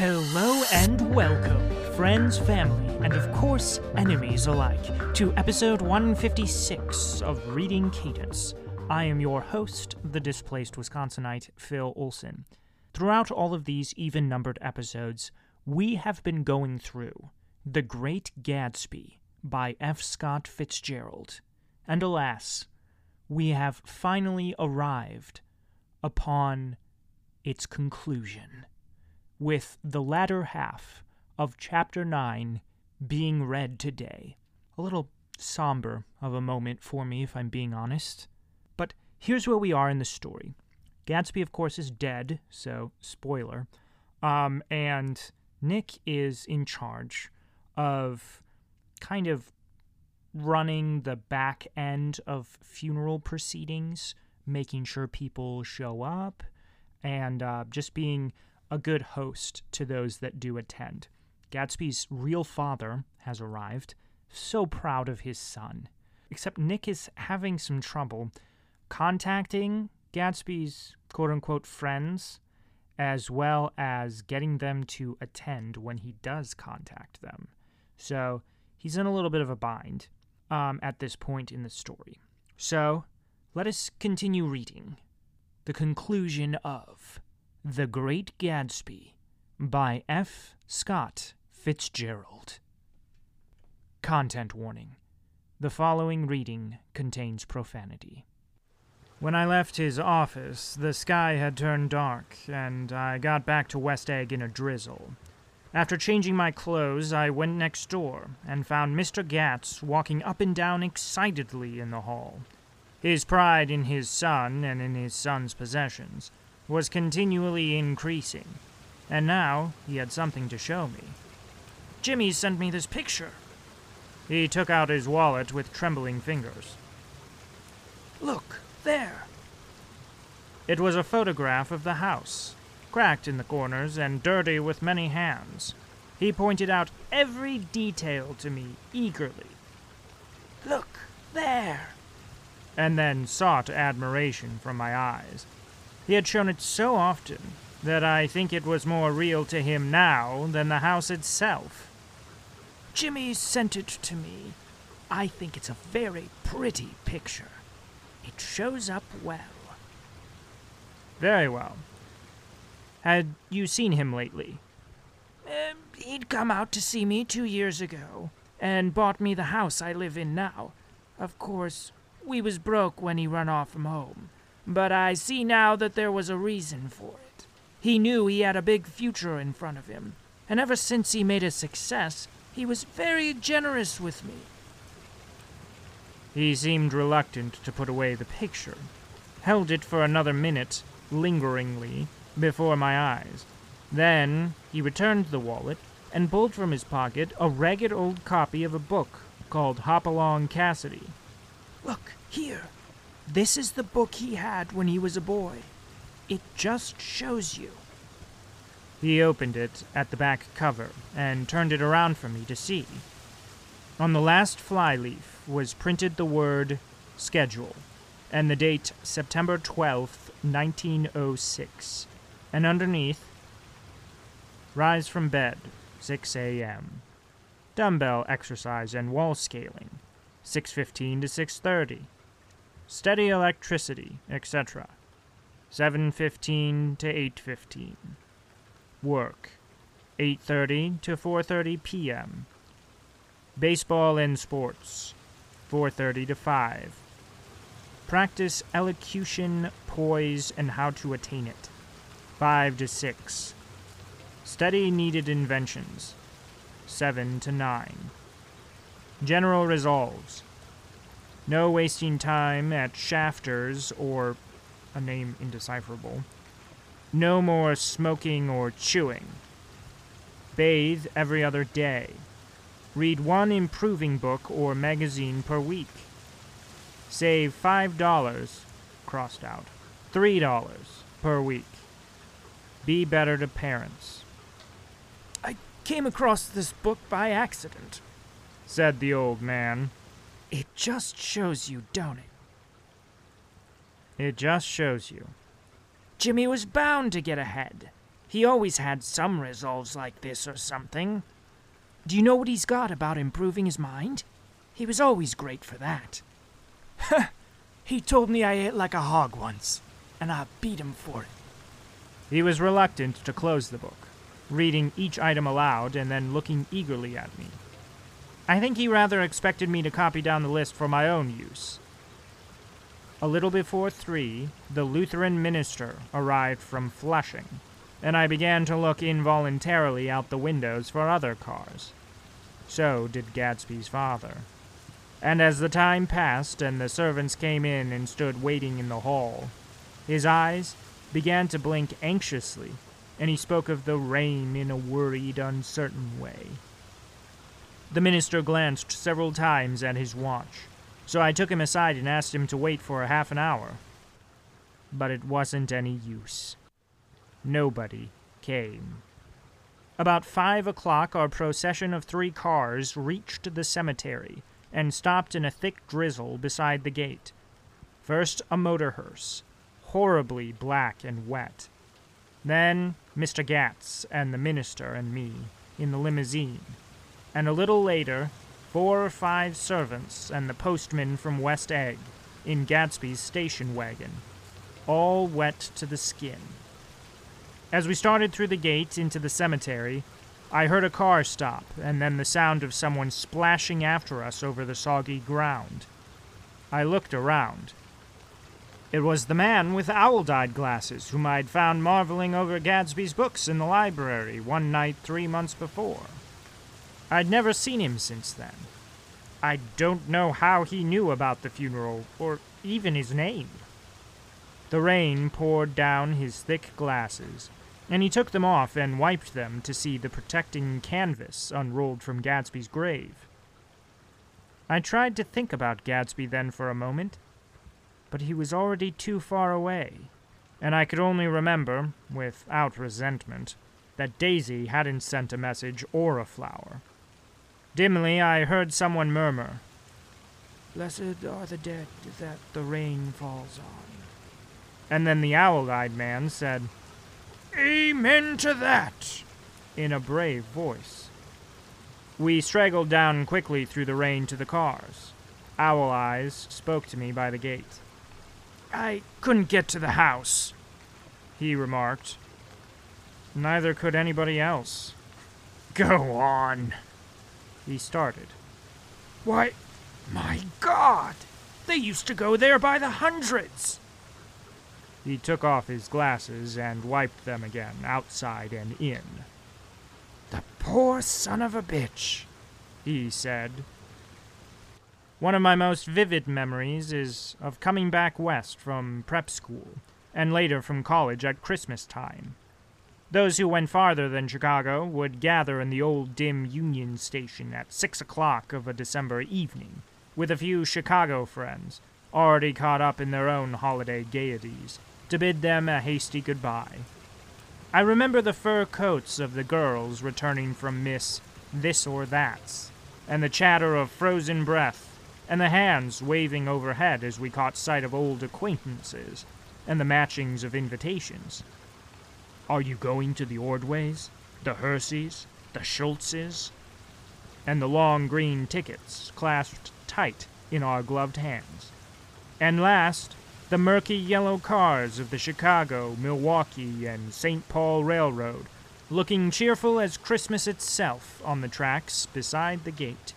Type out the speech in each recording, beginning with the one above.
Hello and welcome, friends, family, and of course, enemies alike, to episode 156 of Reading Cadence. I am your host, the displaced Wisconsinite, Phil Olson. Throughout all of these even numbered episodes, we have been going through The Great Gatsby by F. Scott Fitzgerald. And alas, we have finally arrived upon its conclusion, with the latter half of Chapter 9 being read today. A little somber of a moment for me, if I'm being honest. But here's where we are in the story. Gatsby, of course, is dead, so spoiler. Um, and Nick is in charge of kind of running the back end of funeral proceedings, making sure people show up, and uh, just being a good host to those that do attend. Gatsby's real father has arrived, so proud of his son. Except Nick is having some trouble contacting Gatsby's quote unquote friends, as well as getting them to attend when he does contact them. So he's in a little bit of a bind um, at this point in the story. So let us continue reading. The conclusion of The Great Gatsby by F. Scott Fitzgerald. Content warning. The following reading contains profanity. When I left his office, the sky had turned dark, and I got back to West Egg in a drizzle. After changing my clothes, I went next door and found Mr. Gatz walking up and down excitedly in the hall. His pride in his son and in his son's possessions was continually increasing, and now he had something to show me. Jimmy sent me this picture. He took out his wallet with trembling fingers. Look, there. It was a photograph of the house, cracked in the corners and dirty with many hands. He pointed out every detail to me eagerly. Look, there. And then sought admiration from my eyes. He had shown it so often that I think it was more real to him now than the house itself. Jimmy sent it to me. I think it's a very pretty picture. It shows up well. Very well. Had you seen him lately? Um, he'd come out to see me two years ago, and bought me the house I live in now. Of course, we was broke when he run off from home, but I see now that there was a reason for it. He knew he had a big future in front of him, and ever since he made a success, he was very generous with me. He seemed reluctant to put away the picture, held it for another minute, lingeringly, before my eyes. Then he returned the wallet and pulled from his pocket a ragged old copy of a book called Hopalong Cassidy. Look, here. This is the book he had when he was a boy. It just shows you. He opened it at the back cover and turned it around for me to see. On the last flyleaf was printed the word schedule and the date September 12th, 1906. And underneath, rise from bed, 6 a.m. Dumbbell exercise and wall scaling, 6:15 to 6:30. Steady electricity, etc. 7:15 to 8:15. Work, 8:30 to 4:30 p.m. Baseball and sports, 4:30 to 5. Practice elocution, poise, and how to attain it, 5 to 6. Study needed inventions, 7 to 9. General resolves. No wasting time at shafters or a name indecipherable. No more smoking or chewing. Bathe every other day. Read one improving book or magazine per week. Save $5, crossed out, $3 per week. Be better to parents. I came across this book by accident, said the old man. It just shows you, don't it? It just shows you. Jimmy was bound to get ahead. He always had some resolves like this or something. Do you know what he's got about improving his mind? He was always great for that. he told me I ate like a hog once, and I beat him for it. He was reluctant to close the book, reading each item aloud and then looking eagerly at me. I think he rather expected me to copy down the list for my own use. A little before three, the Lutheran minister arrived from Flushing, and I began to look involuntarily out the windows for other cars. So did Gatsby's father. And as the time passed and the servants came in and stood waiting in the hall, his eyes began to blink anxiously, and he spoke of the rain in a worried, uncertain way. The minister glanced several times at his watch, so I took him aside and asked him to wait for a half an hour. But it wasn't any use. Nobody came. About five o'clock, our procession of three cars reached the cemetery and stopped in a thick drizzle beside the gate. First, a motor hearse, horribly black and wet. Then, Mr. Gatz and the minister and me in the limousine. And a little later, four or five servants and the postman from West Egg in Gatsby's station wagon, all wet to the skin. As we started through the gate into the cemetery, I heard a car stop, and then the sound of someone splashing after us over the soggy ground. I looked around. It was the man with owl dyed glasses whom I'd found marveling over Gatsby's books in the library one night three months before. I'd never seen him since then. I don't know how he knew about the funeral, or even his name. The rain poured down his thick glasses, and he took them off and wiped them to see the protecting canvas unrolled from Gatsby's grave. I tried to think about Gatsby then for a moment, but he was already too far away, and I could only remember, without resentment, that Daisy hadn't sent a message or a flower. Dimly I heard someone murmur, Blessed are the dead that the rain falls on. And then the owl eyed man said, Amen to that, in a brave voice. We straggled down quickly through the rain to the cars. Owl Eyes spoke to me by the gate. I couldn't get to the house, he remarked. Neither could anybody else. Go on, he started. Why, my God! They used to go there by the hundreds! He took off his glasses and wiped them again, outside and in. The poor son of a bitch, he said. One of my most vivid memories is of coming back west from prep school, and later from college at Christmas time. Those who went farther than Chicago would gather in the old dim Union Station at six o'clock of a December evening, with a few Chicago friends, already caught up in their own holiday gaieties to bid them a hasty goodbye. I remember the fur coats of the girls returning from Miss This or That's, and the chatter of frozen breath, and the hands waving overhead as we caught sight of old acquaintances, and the matchings of invitations. Are you going to the Ordways, the Herseys, the Schultzes? And the long green tickets clasped tight in our gloved hands. And last, the murky yellow cars of the Chicago, Milwaukee, and St. Paul Railroad, looking cheerful as Christmas itself on the tracks beside the gate.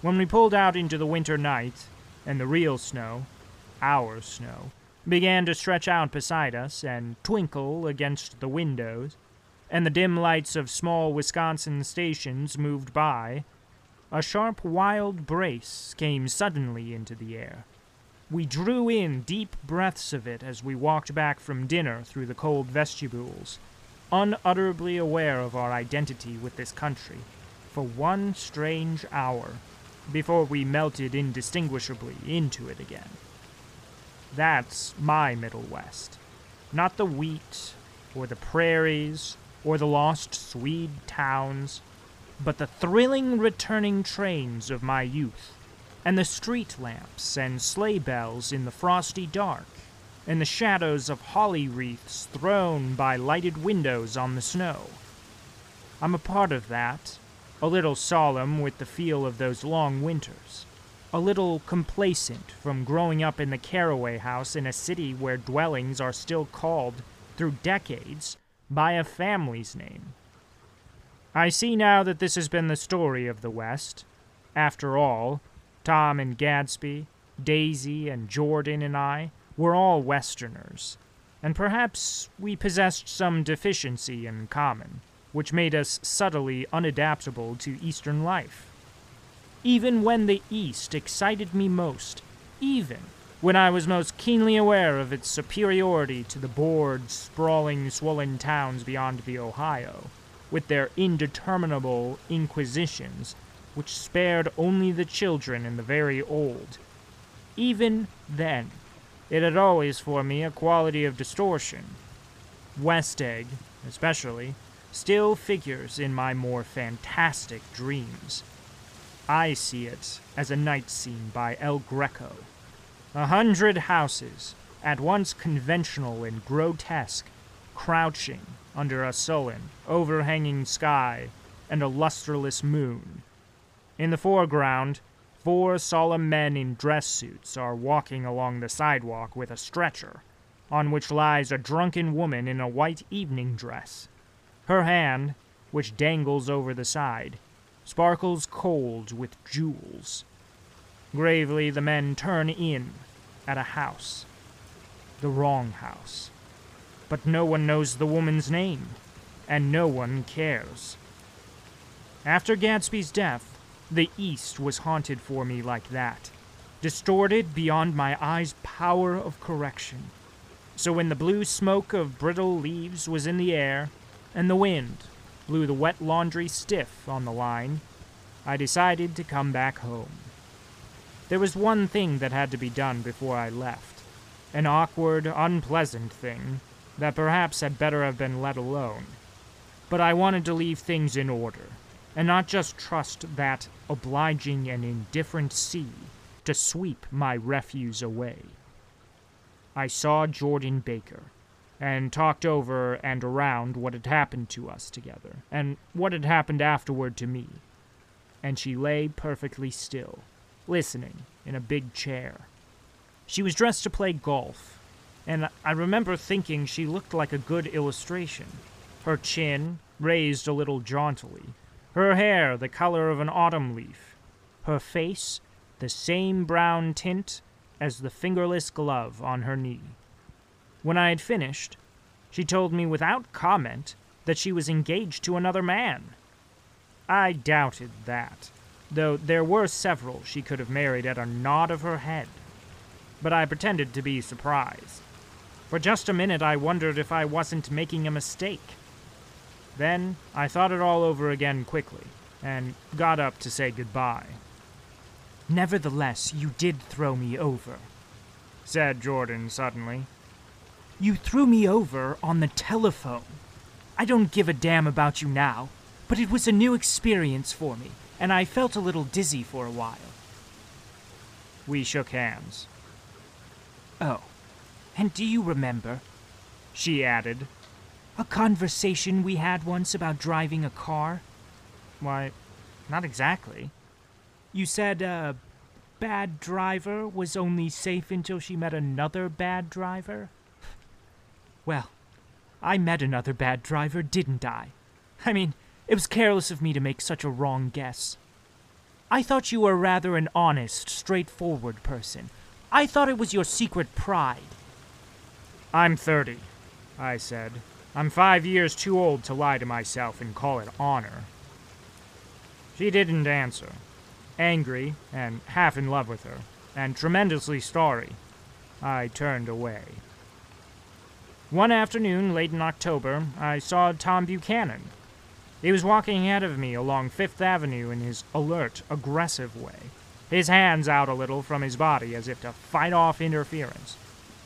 When we pulled out into the winter night, and the real snow, our snow, began to stretch out beside us and twinkle against the windows, and the dim lights of small Wisconsin stations moved by, a sharp wild brace came suddenly into the air we drew in deep breaths of it as we walked back from dinner through the cold vestibules, unutterably aware of our identity with this country, for one strange hour, before we melted indistinguishably into it again. That's my Middle West. Not the wheat, or the prairies, or the lost Swede towns, but the thrilling returning trains of my youth and the street lamps and sleigh bells in the frosty dark, and the shadows of holly wreaths thrown by lighted windows on the snow. I'm a part of that, a little solemn with the feel of those long winters, a little complacent from growing up in the Carraway house in a city where dwellings are still called, through decades, by a family's name. I see now that this has been the story of the West. After all, Tom and Gatsby, Daisy and Jordan and I were all Westerners, and perhaps we possessed some deficiency in common, which made us subtly unadaptable to Eastern life. Even when the East excited me most, even when I was most keenly aware of its superiority to the bored, sprawling, swollen towns beyond the Ohio, with their indeterminable inquisitions, which spared only the children and the very old. Even then, it had always for me a quality of distortion. West Egg, especially, still figures in my more fantastic dreams. I see it as a night scene by El Greco. A hundred houses, at once conventional and grotesque, crouching under a sullen, overhanging sky and a lustreless moon. In the foreground, four solemn men in dress suits are walking along the sidewalk with a stretcher, on which lies a drunken woman in a white evening dress. Her hand, which dangles over the side, sparkles cold with jewels. Gravely, the men turn in at a house. The wrong house but no one knows the woman's name, and no one cares. After Gatsby's death, the East was haunted for me like that, distorted beyond my eye's power of correction. So when the blue smoke of brittle leaves was in the air, and the wind blew the wet laundry stiff on the line, I decided to come back home. There was one thing that had to be done before I left, an awkward, unpleasant thing that perhaps had better have been let alone. But I wanted to leave things in order, and not just trust that obliging and indifferent sea to sweep my refuse away. I saw Jordan Baker, and talked over and around what had happened to us together, and what had happened afterward to me. And she lay perfectly still, listening in a big chair. She was dressed to play golf, and I remember thinking she looked like a good illustration. Her chin raised a little jauntily, her hair the color of an autumn leaf, her face the same brown tint as the fingerless glove on her knee. When I had finished, she told me without comment that she was engaged to another man. I doubted that, though there were several she could have married at a nod of her head. But I pretended to be surprised. For just a minute, I wondered if I wasn't making a mistake. Then I thought it all over again quickly and got up to say goodbye. Nevertheless, you did throw me over, said Jordan suddenly. You threw me over on the telephone. I don't give a damn about you now, but it was a new experience for me, and I felt a little dizzy for a while. We shook hands. Oh, and do you remember, she added, a conversation we had once about driving a car? Why, not exactly. You said a bad driver was only safe until she met another bad driver? Well, I met another bad driver, didn't I? I mean, it was careless of me to make such a wrong guess. I thought you were rather an honest, straightforward person. I thought it was your secret pride. I'm 30, I said. I'm five years too old to lie to myself and call it honor. She didn't answer. Angry, and half in love with her, and tremendously sorry, I turned away. One afternoon, late in October, I saw Tom Buchanan. He was walking ahead of me along Fifth Avenue in his alert, aggressive way, his hands out a little from his body as if to fight off interference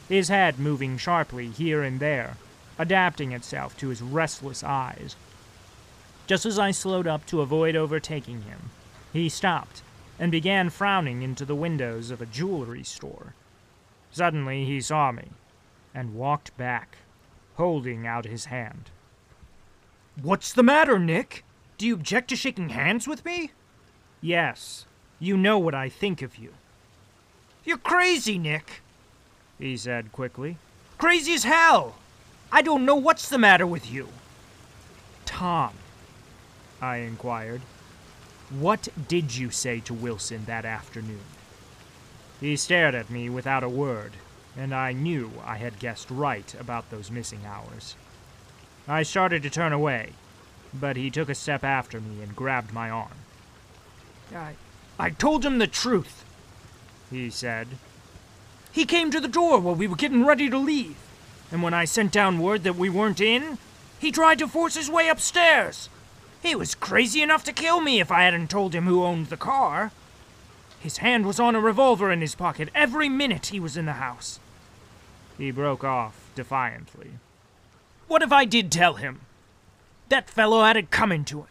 his head moving sharply here and there, adapting itself to his restless eyes. Just as I slowed up to avoid overtaking him, he stopped and began frowning into the windows of a jewelry store. Suddenly he saw me, and walked back, holding out his hand. What's the matter, Nick? Do you object to shaking hands with me? Yes. You know what I think of you. You're crazy, Nick, he said quickly. Crazy as hell! I don't know what's the matter with you. Tom, I inquired, what did you say to Wilson that afternoon? He stared at me without a word, and I knew I had guessed right about those missing hours. I started to turn away, but he took a step after me and grabbed my arm. I, I told him the truth, he said. He came to the door while we were getting ready to leave, and when I sent down word that we weren't in, he tried to force his way upstairs. He was crazy enough to kill me if I hadn't told him who owned the car. His hand was on a revolver in his pocket every minute he was in the house. He broke off defiantly. What if I did tell him? That fellow had it coming to him.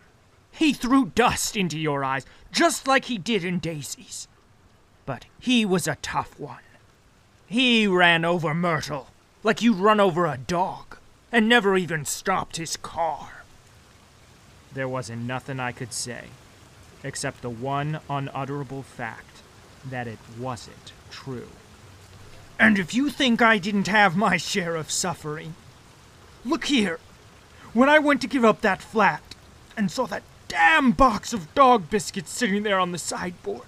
He threw dust into your eyes, just like he did in Daisy's. But he was a tough one. He ran over Myrtle, like you'd run over a dog, and never even stopped his car. There wasn't nothing I could say, except the one unutterable fact that it wasn't true. And if you think I didn't have my share of suffering, look here. When I went to give up that flat and saw that damn box of dog biscuits sitting there on the sideboard,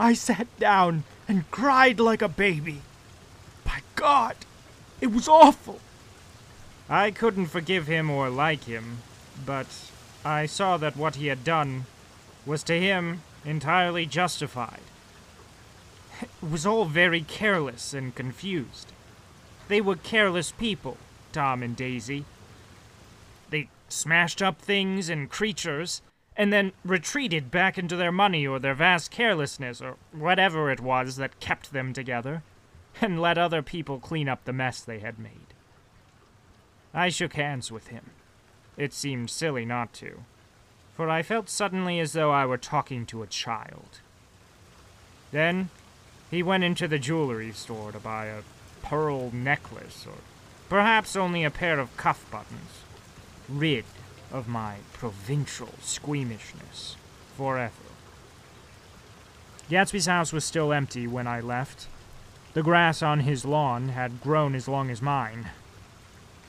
I sat down and cried like a baby. By God, it was awful. I couldn't forgive him or like him, but I saw that what he had done was to him entirely justified. Was all very careless and confused. They were careless people, Tom and Daisy. They smashed up things and creatures, and then retreated back into their money or their vast carelessness or whatever it was that kept them together, and let other people clean up the mess they had made. I shook hands with him. It seemed silly not to, for I felt suddenly as though I were talking to a child. Then he went into the jewelry store to buy a pearl necklace, or perhaps only a pair of cuff buttons, rid of my provincial squeamishness forever. Gatsby's house was still empty when I left. The grass on his lawn had grown as long as mine,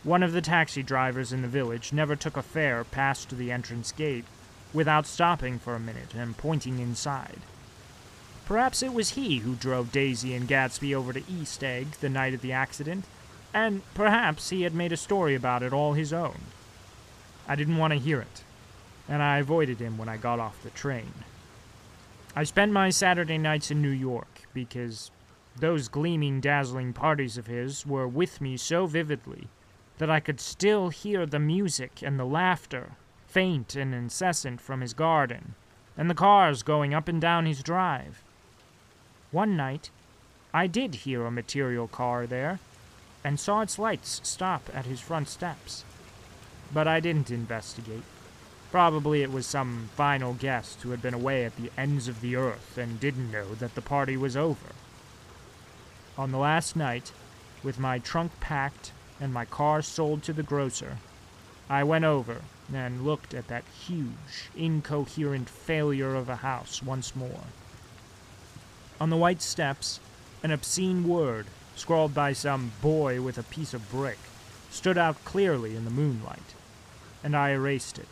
one of the taxi drivers in the village never took a fare past the entrance gate without stopping for a minute and pointing inside. Perhaps it was he who drove Daisy and Gatsby over to East Egg the night of the accident, and perhaps he had made a story about it all his own. I didn't want to hear it, and I avoided him when I got off the train. I spent my Saturday nights in New York because those gleaming, dazzling parties of his were with me so vividly that I could still hear the music and the laughter, faint and incessant from his garden, and the cars going up and down his drive. One night, I did hear a material car there, and saw its lights stop at his front steps. But I didn't investigate. Probably it was some final guest who had been away at the ends of the earth and didn't know that the party was over. On the last night, with my trunk packed and my car sold to the grocer, I went over and looked at that huge, incoherent failure of a house once more. On the white steps, an obscene word, scrawled by some boy with a piece of brick, stood out clearly in the moonlight, and I erased it,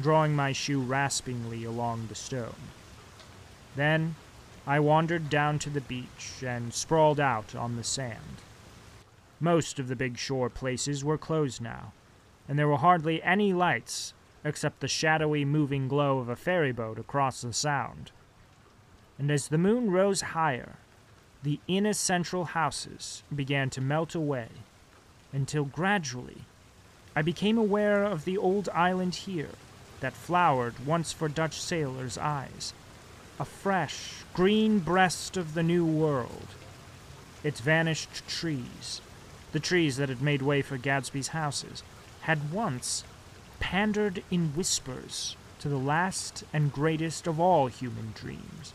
drawing my shoe raspingly along the stone. Then I wandered down to the beach and sprawled out on the sand. Most of the big shore places were closed now, and there were hardly any lights except the shadowy moving glow of a ferry boat across the sound. And as the moon rose higher, the inessential houses began to melt away, until gradually I became aware of the old island here that flowered once for Dutch sailors' eyes, a fresh, green breast of the New World. Its vanished trees, the trees that had made way for Gatsby's houses, had once pandered in whispers to the last and greatest of all human dreams.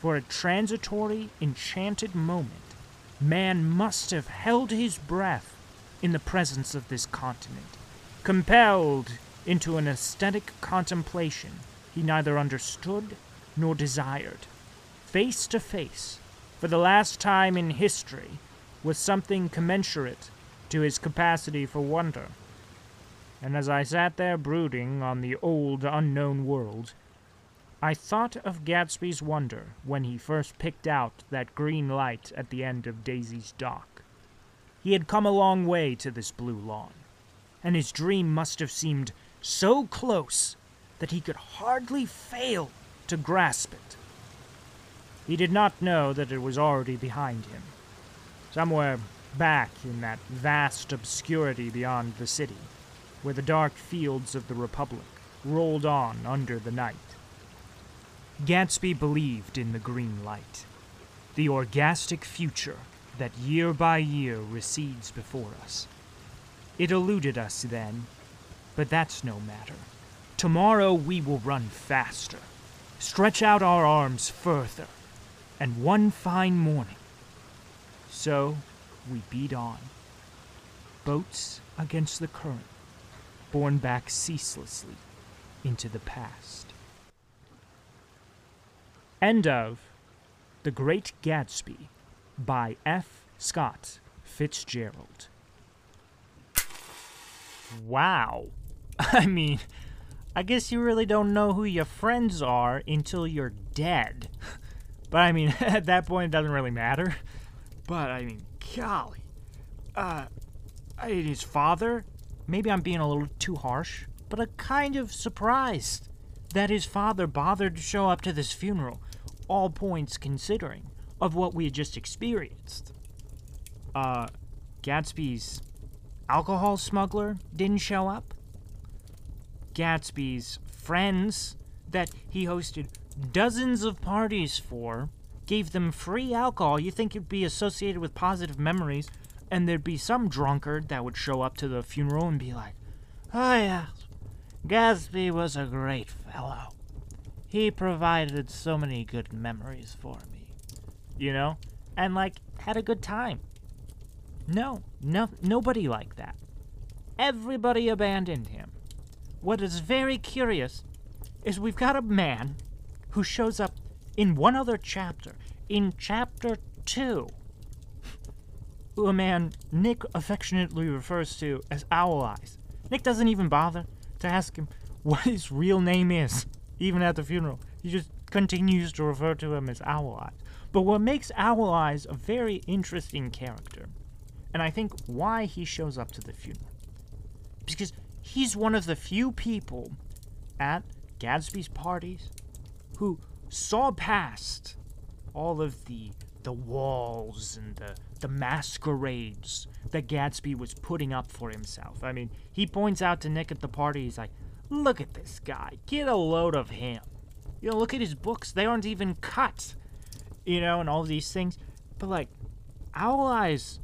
For a transitory, enchanted moment, man must have held his breath in the presence of this continent, compelled into an aesthetic contemplation he neither understood nor desired, face to face, for the last time in history, with something commensurate to his capacity for wonder. And as I sat there brooding on the old unknown world, I thought of Gatsby's wonder when he first picked out that green light at the end of Daisy's dock. He had come a long way to this blue lawn, and his dream must have seemed so close that he could hardly fail to grasp it. He did not know that it was already behind him, somewhere back in that vast obscurity beyond the city, where the dark fields of the Republic rolled on under the night. Gatsby believed in the green light, the orgastic future that year by year recedes before us. It eluded us then, but that's no matter. Tomorrow we will run faster, stretch out our arms further, and one fine morning. So we beat on. Boats against the current, borne back ceaselessly into the past. End of The Great Gatsby by F. Scott Fitzgerald. Wow. I mean, I guess you really don't know who your friends are until you're dead. But I mean, at that point, it doesn't really matter. But I mean, golly. Uh, his father? Maybe I'm being a little too harsh, but I'm kind of surprised that his father bothered to show up to this funeral, all points considering, of what we had just experienced. Uh, Gatsby's alcohol smuggler didn't show up? Gatsby's friends that he hosted dozens of parties for gave them free alcohol. You think it'd be associated with positive memories, and there'd be some drunkard that would show up to the funeral and be like, Oh, yes, Gatsby was a great fellow. He provided so many good memories for me. You know? And, like, had a good time. No, no, nobody like that. Everybody abandoned him. What is very curious is we've got a man who shows up in one other chapter, in chapter two, who a man Nick affectionately refers to as Owl Eyes. Nick doesn't even bother to ask him what his real name is, even at the funeral. He just continues to refer to him as Owl Eyes. But what makes Owl Eyes a very interesting character, and I think why he shows up to the funeral, because he's one of the few people at Gatsby's parties who saw past all of the the walls and the the masquerades that Gatsby was putting up for himself. I mean, he points out to Nick at the party, he's like, look at this guy, get a load of him. You know, look at his books, they aren't even cut. You know, and all these things. But like, Owl Eyes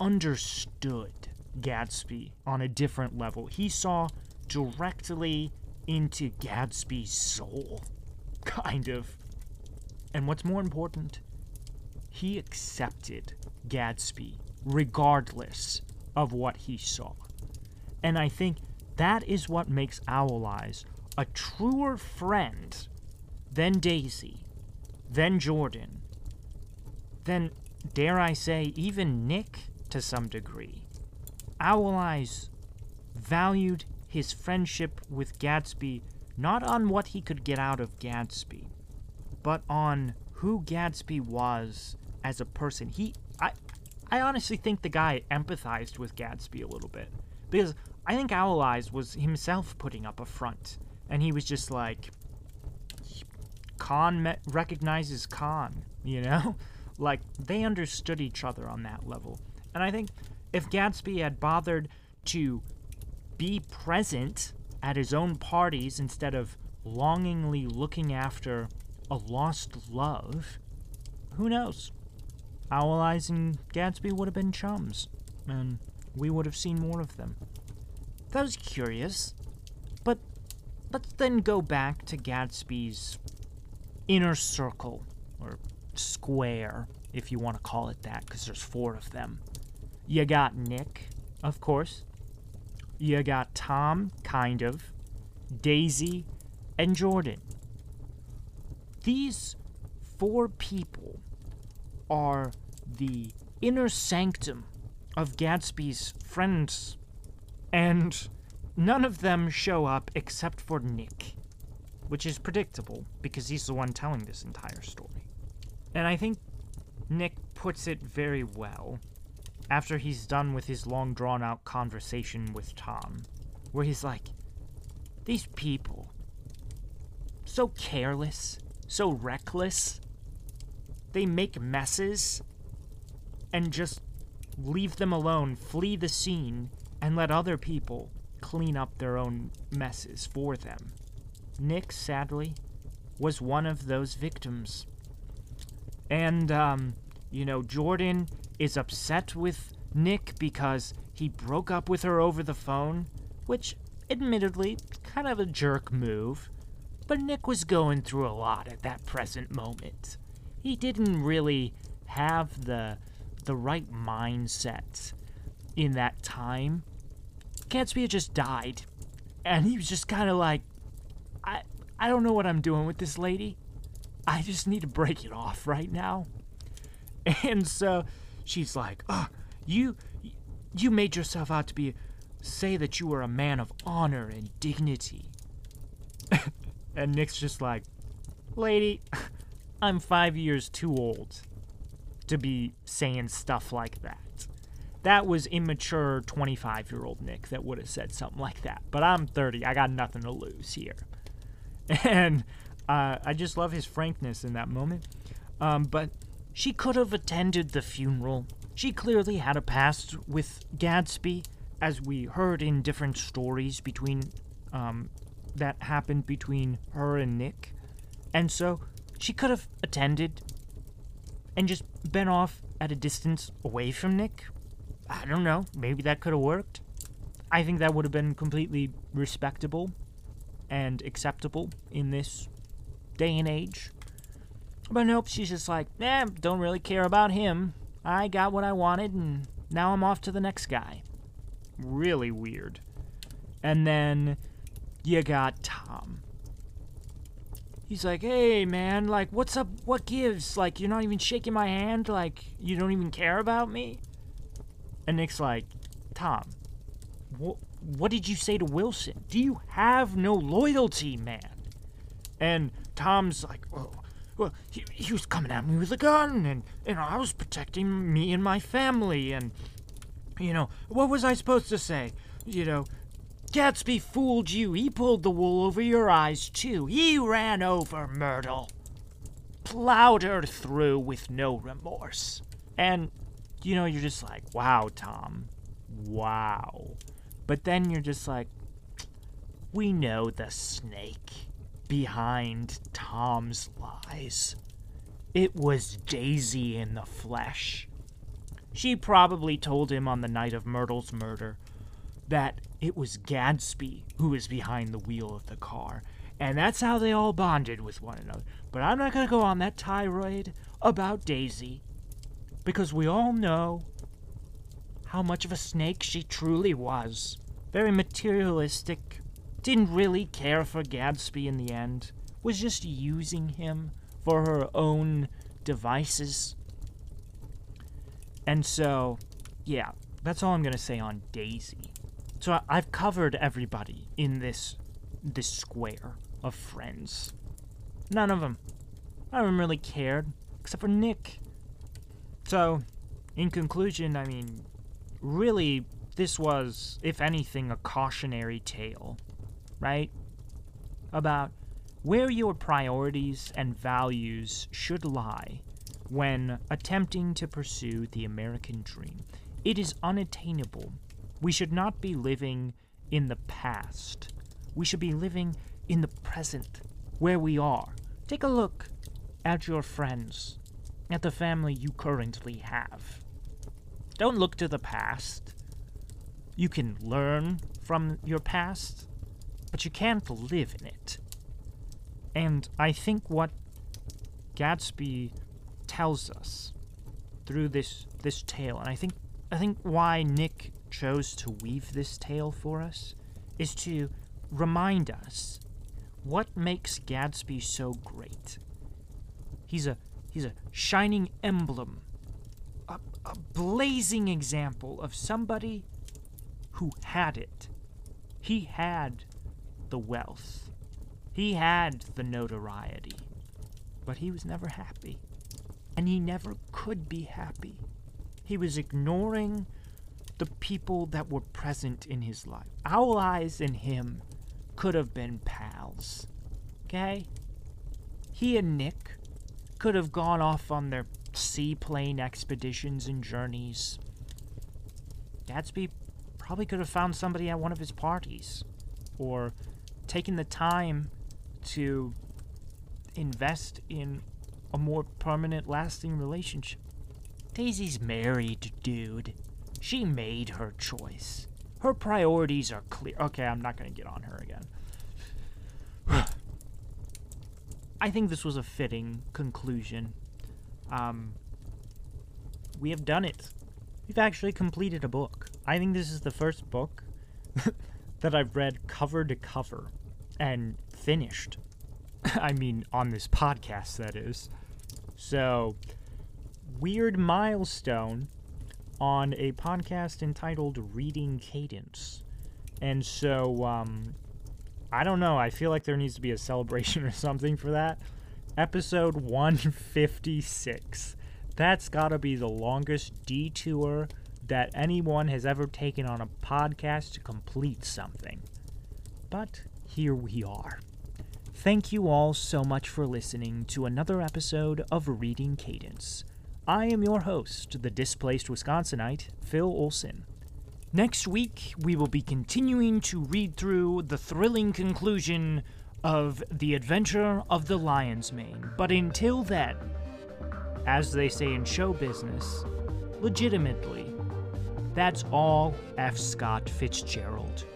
understood Gatsby on a different level. He saw directly into Gatsby's soul, kind of. And what's more important, he accepted Gatsby regardless of what he saw. And I think that is what makes Owl Eyes a truer friend than Daisy, than Jordan, than, dare I say, even Nick to some degree. Owl Eyes valued his friendship with Gatsby not on what he could get out of Gatsby, but on who Gatsby was as a person. He, I, I honestly think the guy empathized with Gatsby a little bit because I think Owl Eyes was himself putting up a front, and he was just like, con recognizes con, you know, like they understood each other on that level, and I think if Gatsby had bothered to be present at his own parties instead of longingly looking after a lost love, who knows? Owl Eyes and Gatsby would have been chums, and we would have seen more of them. That was curious, but let's then go back to Gatsby's inner circle, or square, if you want to call it that, because there's four of them. You got Nick, of course. You got Tom, kind of. Daisy, and Jordan. These four people are the inner sanctum of Gatsby's friends, and none of them show up except for Nick, which is predictable because he's the one telling this entire story. And I think Nick puts it very well after he's done with his long drawn out conversation with Tom, where he's like, These people, so careless, so reckless, they make messes and just leave them alone, flee the scene, and let other people clean up their own messes for them. Nick, sadly, was one of those victims. And, um, you know, Jordan is upset with Nick because he broke up with her over the phone, which, admittedly, kind of a jerk move. But Nick was going through a lot at that present moment. He didn't really have the the right mindset in that time. Gatsby had just died, and he was just kind of like, I I don't know what I'm doing with this lady. I just need to break it off right now. And so she's like, "Oh, you you made yourself out to be say that you were a man of honor and dignity." and Nick's just like, "Lady, I'm 5 years too old to be saying stuff like that." That was immature 25 year old Nick that would have said something like that. But I'm 30. I got nothing to lose here. And uh, I just love his frankness in that moment. Um, but she could have attended the funeral. She clearly had a past with Gatsby, as we heard in different stories between um, that happened between her and Nick. And so she could have attended and just been off at a distance away from Nick. I don't know. Maybe that could have worked. I think that would have been completely respectable and acceptable in this day and age. But nope, she's just like, eh, don't really care about him. I got what I wanted, and now I'm off to the next guy. Really weird. And then you got Tom. He's like, hey, man, like, what's up? What gives? Like, you're not even shaking my hand? Like, you don't even care about me? And Nick's like, Tom, wh- what did you say to Wilson? Do you have no loyalty, man? And Tom's like, oh, well, he, he was coming at me with a gun, and, and I was protecting me and my family, and, you know, what was I supposed to say? You know, Gatsby fooled you. He pulled the wool over your eyes, too. He ran over Myrtle. Plowed her through with no remorse. And, you know, you're just like, wow, Tom. Wow. But then you're just like, we know the snake behind Tom's lies. It was Daisy in the flesh. She probably told him on the night of Myrtle's murder that it was Gatsby who was behind the wheel of the car, and that's how they all bonded with one another. But I'm not going to go on that tirade about Daisy, because we all know how much of a snake she truly was. Very materialistic, didn't really care for Gatsby in the end, was just using him for her own devices. And so, yeah, that's all I'm going to say on Daisy. So I've covered everybody in this this square of friends. None of them. I haven't really cared, except for Nick. So, in conclusion, I mean, really, this was, if anything, a cautionary tale, right? About where your priorities and values should lie when attempting to pursue the American dream. It is unattainable. We should not be living in the past. We should be living in the present, where we are. Take a look at your friends, at the family you currently have. Don't look to the past. You can learn from your past, but you can't live in it. And I think what Gatsby tells us through this this tale, and I think I think why Nick chose to weave this tale for us is to remind us what makes Gatsby so great. He's a he's a shining emblem, a, a blazing example of somebody who had it. He had the wealth. He had the notoriety. But he was never happy. And he never could be happy. He was ignoring the people that were present in his life. Owl Eyes and him could have been pals. Okay? He and Nick could have gone off on their seaplane expeditions and journeys. Gatsby probably could have found somebody at one of his parties or taken the time to invest in a more permanent, lasting relationship. Daisy's married, dude. She made her choice. Her priorities are clear. Okay, I'm not going to get on her again. I think this was a fitting conclusion. Um, we have done it. We've actually completed a book. I think this is the first book that I've read cover to cover and finished. I mean, on this podcast, that is. So, weird milestone on a podcast entitled Reading Cadence. And so, um, I don't know. I feel like there needs to be a celebration or something for that. Episode 156. That's gotta be the longest detour that anyone has ever taken on a podcast to complete something. But here we are. Thank you all so much for listening to another episode of Reading Cadence. I am your host, the displaced Wisconsinite, Phil Olson. Next week, we will be continuing to read through the thrilling conclusion of The Adventure of the Lion's Mane. But until then, as they say in show business, legitimately, that's all F. Scott Fitzgerald.